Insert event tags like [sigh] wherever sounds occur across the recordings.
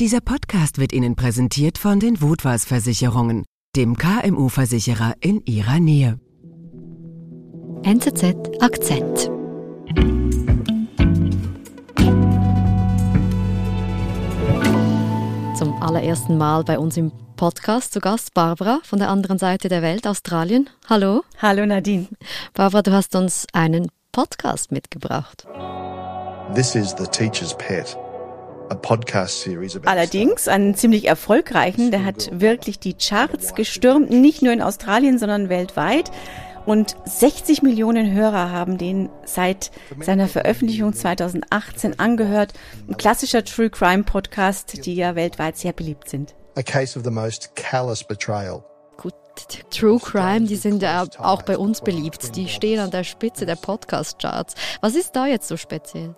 Dieser Podcast wird Ihnen präsentiert von den Wutwas Versicherungen, dem KMU-Versicherer in Ihrer Nähe. NZZ Akzent. Zum allerersten Mal bei uns im Podcast zu Gast Barbara von der anderen Seite der Welt, Australien. Hallo. Hallo Nadine. Barbara, du hast uns einen Podcast mitgebracht. This is the teacher's pet. Allerdings einen ziemlich erfolgreichen, der hat wirklich die Charts gestürmt, nicht nur in Australien, sondern weltweit. Und 60 Millionen Hörer haben den seit seiner Veröffentlichung 2018 angehört. Ein klassischer True Crime Podcast, die ja weltweit sehr beliebt sind. a case of the most callous betrayal. Gut, True Crime, die sind ja auch bei uns beliebt. Die stehen an der Spitze der Podcast-Charts. Was ist da jetzt so speziell?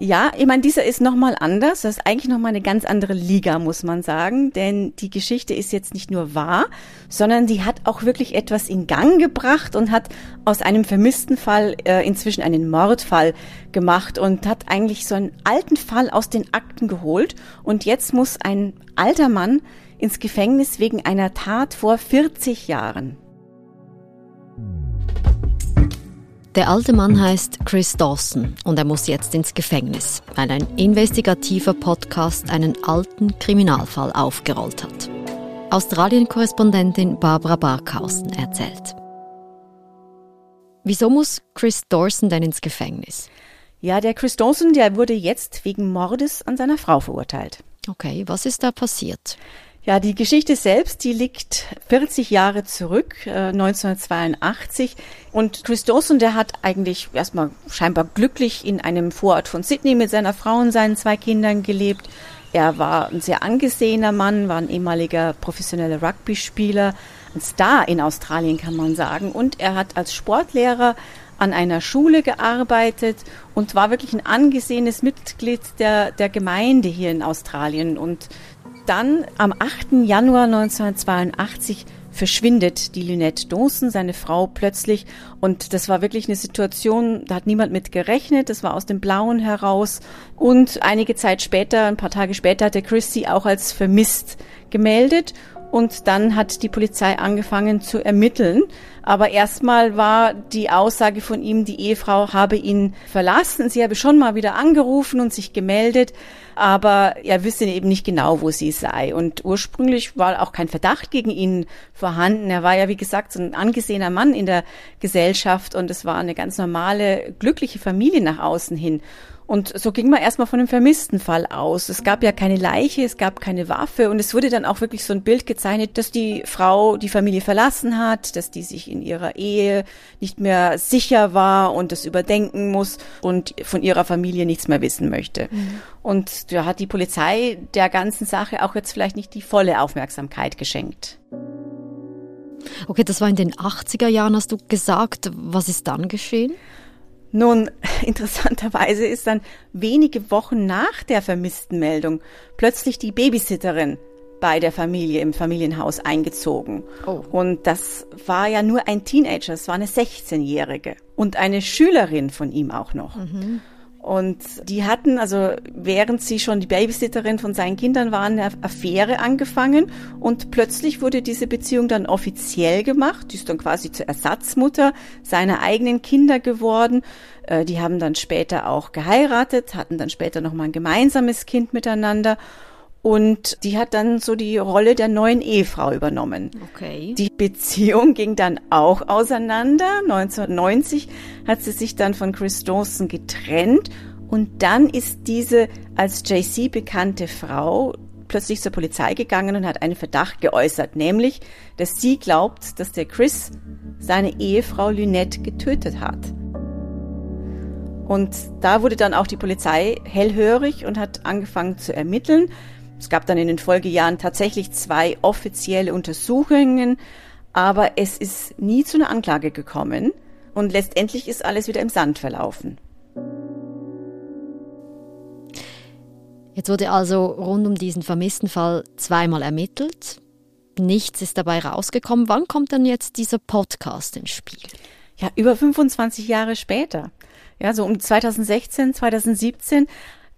Ja, ich meine, dieser ist nochmal anders. Das ist eigentlich nochmal eine ganz andere Liga, muss man sagen. Denn die Geschichte ist jetzt nicht nur wahr, sondern die hat auch wirklich etwas in Gang gebracht und hat aus einem vermissten Fall äh, inzwischen einen Mordfall gemacht und hat eigentlich so einen alten Fall aus den Akten geholt. Und jetzt muss ein alter Mann ins Gefängnis wegen einer Tat vor 40 Jahren. Der alte Mann heißt Chris Dawson und er muss jetzt ins Gefängnis, weil ein investigativer Podcast einen alten Kriminalfall aufgerollt hat. Australien-Korrespondentin Barbara Barkhausen erzählt. Wieso muss Chris Dawson denn ins Gefängnis? Ja, der Chris Dawson, der wurde jetzt wegen Mordes an seiner Frau verurteilt. Okay, was ist da passiert? Ja, die Geschichte selbst, die liegt 40 Jahre zurück, äh, 1982. Und Chris Dawson, der hat eigentlich erstmal scheinbar glücklich in einem Vorort von Sydney mit seiner Frau und seinen zwei Kindern gelebt. Er war ein sehr angesehener Mann, war ein ehemaliger professioneller Rugby-Spieler, ein Star in Australien kann man sagen. Und er hat als Sportlehrer an einer Schule gearbeitet und war wirklich ein angesehenes Mitglied der, der Gemeinde hier in Australien. Und dann am 8. Januar 1982 verschwindet die Lynette Dawson, seine Frau, plötzlich. Und das war wirklich eine Situation, da hat niemand mit gerechnet. Das war aus dem Blauen heraus. Und einige Zeit später, ein paar Tage später, hat der Chris sie auch als vermisst gemeldet. Und dann hat die Polizei angefangen zu ermitteln. Aber erstmal war die Aussage von ihm, die Ehefrau habe ihn verlassen. Sie habe schon mal wieder angerufen und sich gemeldet, aber er wüsste eben nicht genau, wo sie sei. Und ursprünglich war auch kein Verdacht gegen ihn vorhanden. Er war ja, wie gesagt, so ein angesehener Mann in der Gesellschaft und es war eine ganz normale, glückliche Familie nach außen hin. Und so ging man erstmal von einem vermissten Fall aus. Es gab ja keine Leiche, es gab keine Waffe und es wurde dann auch wirklich so ein Bild gezeichnet, dass die Frau die Familie verlassen hat, dass die sich in ihrer Ehe nicht mehr sicher war und das überdenken muss und von ihrer Familie nichts mehr wissen möchte. Mhm. Und da hat die Polizei der ganzen Sache auch jetzt vielleicht nicht die volle Aufmerksamkeit geschenkt. Okay, das war in den 80er Jahren, hast du gesagt. Was ist dann geschehen? Nun, [laughs] interessanterweise ist dann wenige Wochen nach der vermissten Meldung plötzlich die Babysitterin bei der Familie im Familienhaus eingezogen. Oh. Und das war ja nur ein Teenager, es war eine 16-Jährige und eine Schülerin von ihm auch noch. Mhm. Und die hatten, also während sie schon die Babysitterin von seinen Kindern waren, eine Affäre angefangen und plötzlich wurde diese Beziehung dann offiziell gemacht. Die ist dann quasi zur Ersatzmutter seiner eigenen Kinder geworden. Äh, die haben dann später auch geheiratet, hatten dann später nochmal ein gemeinsames Kind miteinander. Und die hat dann so die Rolle der neuen Ehefrau übernommen. Okay. Die Beziehung ging dann auch auseinander. 1990 hat sie sich dann von Chris Dawson getrennt. Und dann ist diese als JC bekannte Frau plötzlich zur Polizei gegangen und hat einen Verdacht geäußert, nämlich, dass sie glaubt, dass der Chris seine Ehefrau Lynette getötet hat. Und da wurde dann auch die Polizei hellhörig und hat angefangen zu ermitteln. Es gab dann in den Folgejahren tatsächlich zwei offizielle Untersuchungen, aber es ist nie zu einer Anklage gekommen und letztendlich ist alles wieder im Sand verlaufen. Jetzt wurde also rund um diesen vermissten Fall zweimal ermittelt. Nichts ist dabei rausgekommen. Wann kommt dann jetzt dieser Podcast ins Spiel? Ja, über 25 Jahre später. Ja, so um 2016, 2017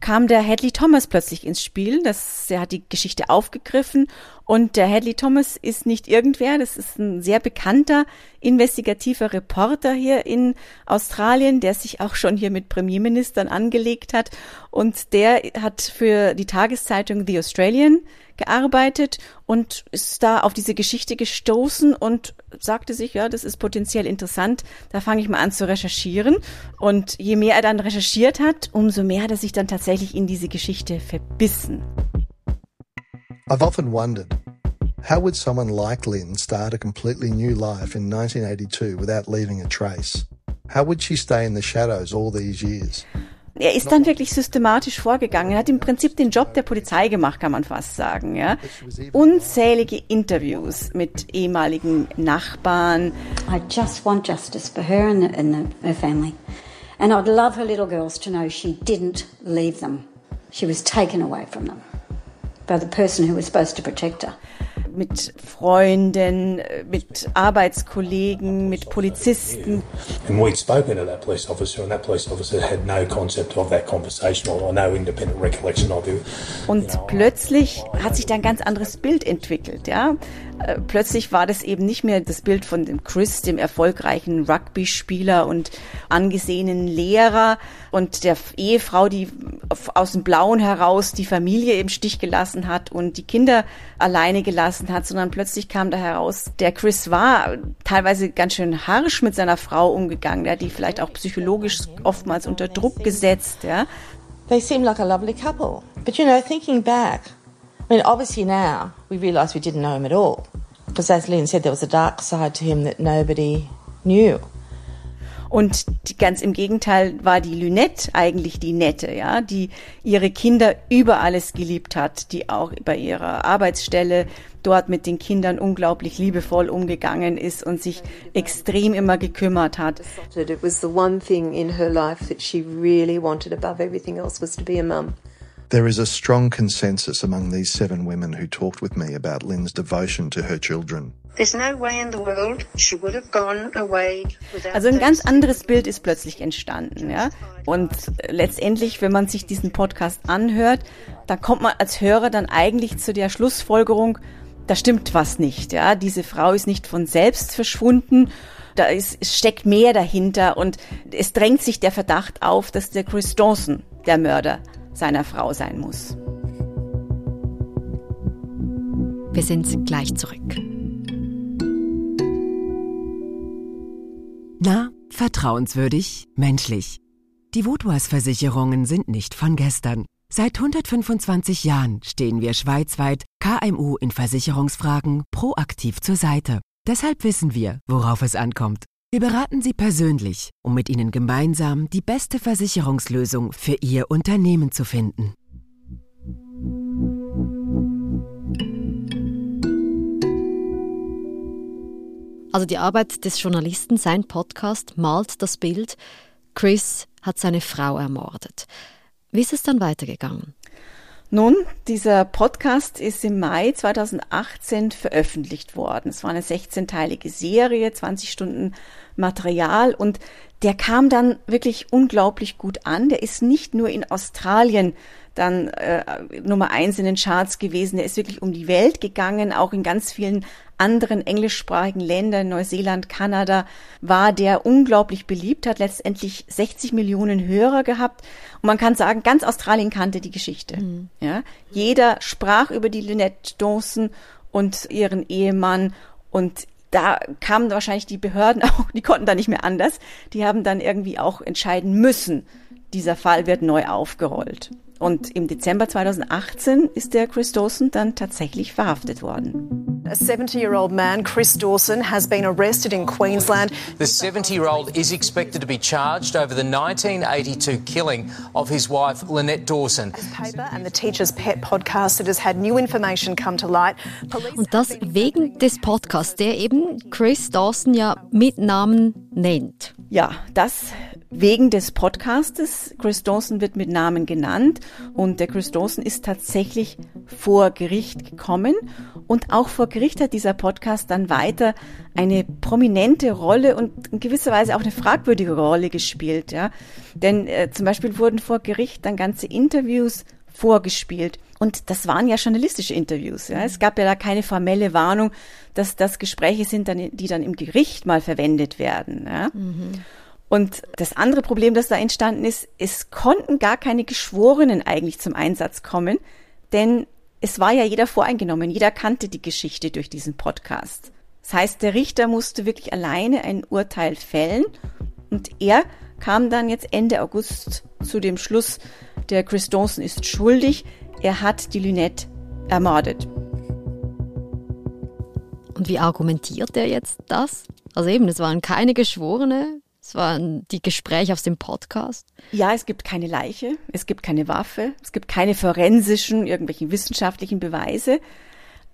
kam der Hadley Thomas plötzlich ins Spiel. Das, er hat die Geschichte aufgegriffen und der Hadley Thomas ist nicht irgendwer. Das ist ein sehr bekannter investigativer Reporter hier in Australien, der sich auch schon hier mit Premierministern angelegt hat und der hat für die Tageszeitung The Australian gearbeitet und ist da auf diese Geschichte gestoßen und sagte sich, ja, das ist potenziell interessant, da fange ich mal an zu recherchieren. Und je mehr er dann recherchiert hat, umso mehr hat er sich dann tatsächlich in diese Geschichte verbissen. I've often wondered, how would someone like Lynn start a completely new life in 1982 without leaving a trace? How would she stay in the shadows all these years? Er ist dann wirklich systematisch vorgegangen. Er hat im Prinzip den Job der Polizei gemacht, kann man fast sagen. Ja? Unzählige Interviews mit ehemaligen Nachbarn. I just want justice for her and, the, and the, her family. And I'd love her little girls to know she didn't leave them. She was taken away from them by the person who was supposed to protect her mit Freunden, mit Arbeitskollegen, mit Polizisten. And we'd spoken to that police officer and that police officer had no concept of that conversation or no independent recollection of it. Und plötzlich hat sich da ein ganz anderes Bild entwickelt, ja. Äh, plötzlich war das eben nicht mehr das Bild von dem Chris, dem erfolgreichen Rugby-Spieler und angesehenen Lehrer und der Ehefrau, die aus dem Blauen heraus die Familie im Stich gelassen hat und die Kinder alleine gelassen hat, sondern plötzlich kam da heraus, der Chris war teilweise ganz schön harsch mit seiner Frau umgegangen, der hat die vielleicht auch psychologisch oftmals unter Druck gesetzt, ja. They seem like a lovely couple. But you know, thinking back, I mean, obviously now we realise we didn't know him at all. Because as Lynn said, there was a dark side to him that nobody knew. Und die, ganz im Gegenteil war die Lynette eigentlich die Nette, ja, die ihre Kinder über alles geliebt hat, die auch bei ihrer Arbeitsstelle dort mit den Kindern unglaublich liebevoll umgegangen ist und sich extrem immer gekümmert hat. It was the one thing in her life that she really wanted above everything else was to be a mum. There is a strong consensus among these seven women who talked with me about Lynn's devotion to her children. Also ein ganz anderes Bild ist plötzlich entstanden, ja. Und letztendlich, wenn man sich diesen Podcast anhört, da kommt man als Hörer dann eigentlich zu der Schlussfolgerung, da stimmt was nicht, ja. Diese Frau ist nicht von selbst verschwunden da ist, es steckt mehr dahinter und es drängt sich der Verdacht auf, dass der Chris Dawson der Mörder seiner Frau sein muss. Wir sind gleich zurück. Na, vertrauenswürdig, menschlich. Die Woodward-Versicherungen sind nicht von gestern. Seit 125 Jahren stehen wir schweizweit KMU in Versicherungsfragen proaktiv zur Seite. Deshalb wissen wir, worauf es ankommt. Wir beraten Sie persönlich, um mit Ihnen gemeinsam die beste Versicherungslösung für Ihr Unternehmen zu finden. Also die Arbeit des Journalisten, sein Podcast malt das Bild, Chris hat seine Frau ermordet. Wie ist es dann weitergegangen? Nun, dieser Podcast ist im Mai 2018 veröffentlicht worden. Es war eine 16-teilige Serie, 20 Stunden Material und der kam dann wirklich unglaublich gut an. Der ist nicht nur in Australien dann äh, Nummer eins in den Charts gewesen. Der ist wirklich um die Welt gegangen, auch in ganz vielen anderen englischsprachigen Ländern, Neuseeland, Kanada, war der unglaublich beliebt, hat letztendlich 60 Millionen Hörer gehabt. Und man kann sagen, ganz Australien kannte die Geschichte. Mhm. Ja, jeder sprach über die Lynette Dawson und ihren Ehemann und da kamen wahrscheinlich die Behörden [laughs] auch, die konnten da nicht mehr anders. Die haben dann irgendwie auch entscheiden müssen, dieser Fall wird neu aufgerollt. Und im Dezember 2018 ist der Chris Dawson dann tatsächlich verhaftet worden. A 70-year-old man, Chris Dawson, has been arrested in Queensland. The 70-year-old is expected to be charged over the 1982 killing of his wife, Lynette Dawson. Paper and the Teacher's Pet podcast that has had new information come to light. Und das wegen des Podcasts, der eben Chris Dawson ja mit Namen nennt. Ja, das wegen des Podcastes. Chris Dawson wird mit Namen genannt und der Chris Dawson ist tatsächlich vor Gericht gekommen Und auch vor Gericht hat dieser Podcast dann weiter eine prominente Rolle und in gewisser Weise auch eine fragwürdige Rolle gespielt. Ja? Denn äh, zum Beispiel wurden vor Gericht dann ganze Interviews vorgespielt. Und das waren ja journalistische Interviews. Ja. Es gab ja da keine formelle Warnung, dass das Gespräche sind, die dann im Gericht mal verwendet werden. Ja. Mhm. Und das andere Problem, das da entstanden ist, es konnten gar keine Geschworenen eigentlich zum Einsatz kommen, denn es war ja jeder voreingenommen, jeder kannte die Geschichte durch diesen Podcast. Das heißt, der Richter musste wirklich alleine ein Urteil fällen und er kam dann jetzt Ende August zu dem Schluss, der Chris Dawson ist schuldig, er hat die Lynette ermordet. Und wie argumentiert er jetzt das? Also eben, es waren keine Geschworene, es waren die Gespräche aus dem Podcast. Ja, es gibt keine Leiche, es gibt keine Waffe, es gibt keine forensischen, irgendwelchen wissenschaftlichen Beweise.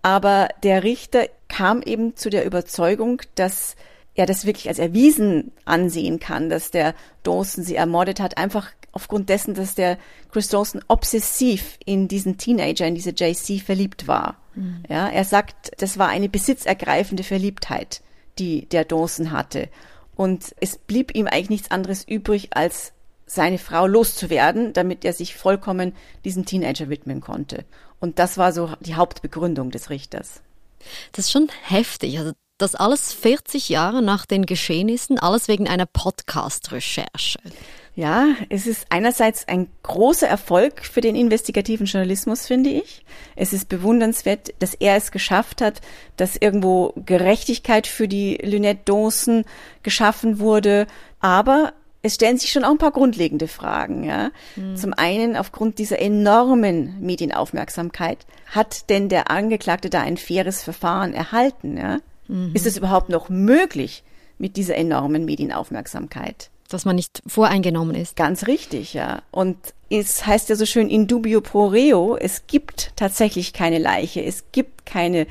Aber der Richter kam eben zu der Überzeugung, dass er das wirklich als erwiesen ansehen kann, dass der Dawson sie ermordet hat, einfach aufgrund dessen, dass der Chris Dawson obsessiv in diesen Teenager, in diese JC verliebt war. Mhm. Ja, er sagt, das war eine besitzergreifende Verliebtheit, die der Dawson hatte. Und es blieb ihm eigentlich nichts anderes übrig, als seine Frau loszuwerden, damit er sich vollkommen diesem Teenager widmen konnte. Und das war so die Hauptbegründung des Richters. Das ist schon heftig. Also das alles 40 Jahre nach den Geschehnissen, alles wegen einer Podcast-Recherche. Ja, es ist einerseits ein großer Erfolg für den investigativen Journalismus, finde ich. Es ist bewundernswert, dass er es geschafft hat, dass irgendwo Gerechtigkeit für die Lynette Dawson geschaffen wurde. Aber es stellen sich schon auch ein paar grundlegende Fragen. Ja? Mhm. Zum einen aufgrund dieser enormen Medienaufmerksamkeit hat denn der Angeklagte da ein faires Verfahren erhalten? Ja? Mhm. Ist es überhaupt noch möglich mit dieser enormen Medienaufmerksamkeit? Dass man nicht voreingenommen ist. Ganz richtig, ja. Und es heißt ja so schön in dubio pro reo, es gibt tatsächlich keine Leiche, es gibt keine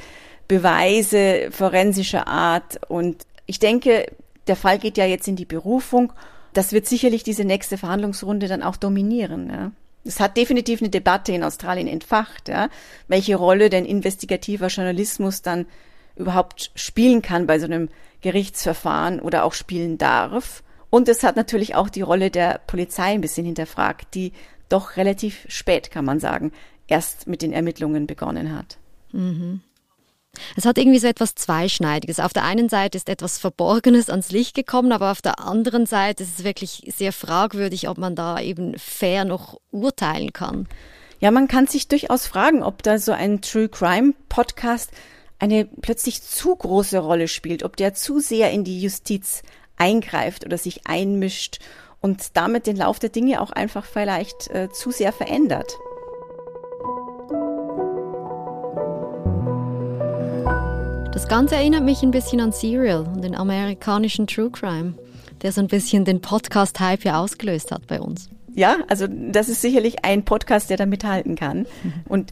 Beweise forensischer Art. Und ich denke, der Fall geht ja jetzt in die Berufung. Das wird sicherlich diese nächste Verhandlungsrunde dann auch dominieren. Ja. Es hat definitiv eine Debatte in Australien entfacht, ja, welche Rolle denn investigativer Journalismus dann überhaupt spielen kann bei so einem Gerichtsverfahren oder auch spielen darf. Und es hat natürlich auch die Rolle der Polizei ein bisschen hinterfragt, die doch relativ spät, kann man sagen, erst mit den Ermittlungen begonnen hat. Mhm. Es hat irgendwie so etwas Zweischneidiges. Auf der einen Seite ist etwas Verborgenes ans Licht gekommen, aber auf der anderen Seite ist es wirklich sehr fragwürdig, ob man da eben fair noch urteilen kann. Ja, man kann sich durchaus fragen, ob da so ein True Crime Podcast eine plötzlich zu große Rolle spielt, ob der zu sehr in die Justiz eingreift oder sich einmischt und damit den Lauf der Dinge auch einfach vielleicht äh, zu sehr verändert. Das Ganze erinnert mich ein bisschen an Serial und den amerikanischen True Crime, der so ein bisschen den Podcast-Hype ja ausgelöst hat bei uns. Ja, also das ist sicherlich ein Podcast, der da mithalten kann. Mhm. Und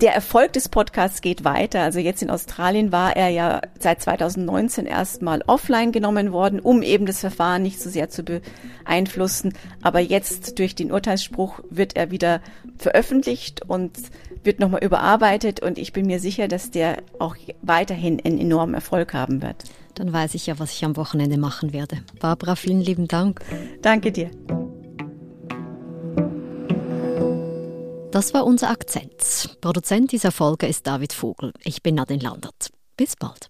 der Erfolg des Podcasts geht weiter. Also jetzt in Australien war er ja seit 2019 erstmal offline genommen worden, um eben das Verfahren nicht so sehr zu beeinflussen. Aber jetzt durch den Urteilsspruch wird er wieder veröffentlicht und wird nochmal überarbeitet. Und ich bin mir sicher, dass der auch weiterhin einen enormen Erfolg haben wird. Dann weiß ich ja, was ich am Wochenende machen werde. Barbara, vielen lieben Dank. Danke dir. Das war unser Akzent. Produzent dieser Folge ist David Vogel. Ich bin Nadine Landert. Bis bald.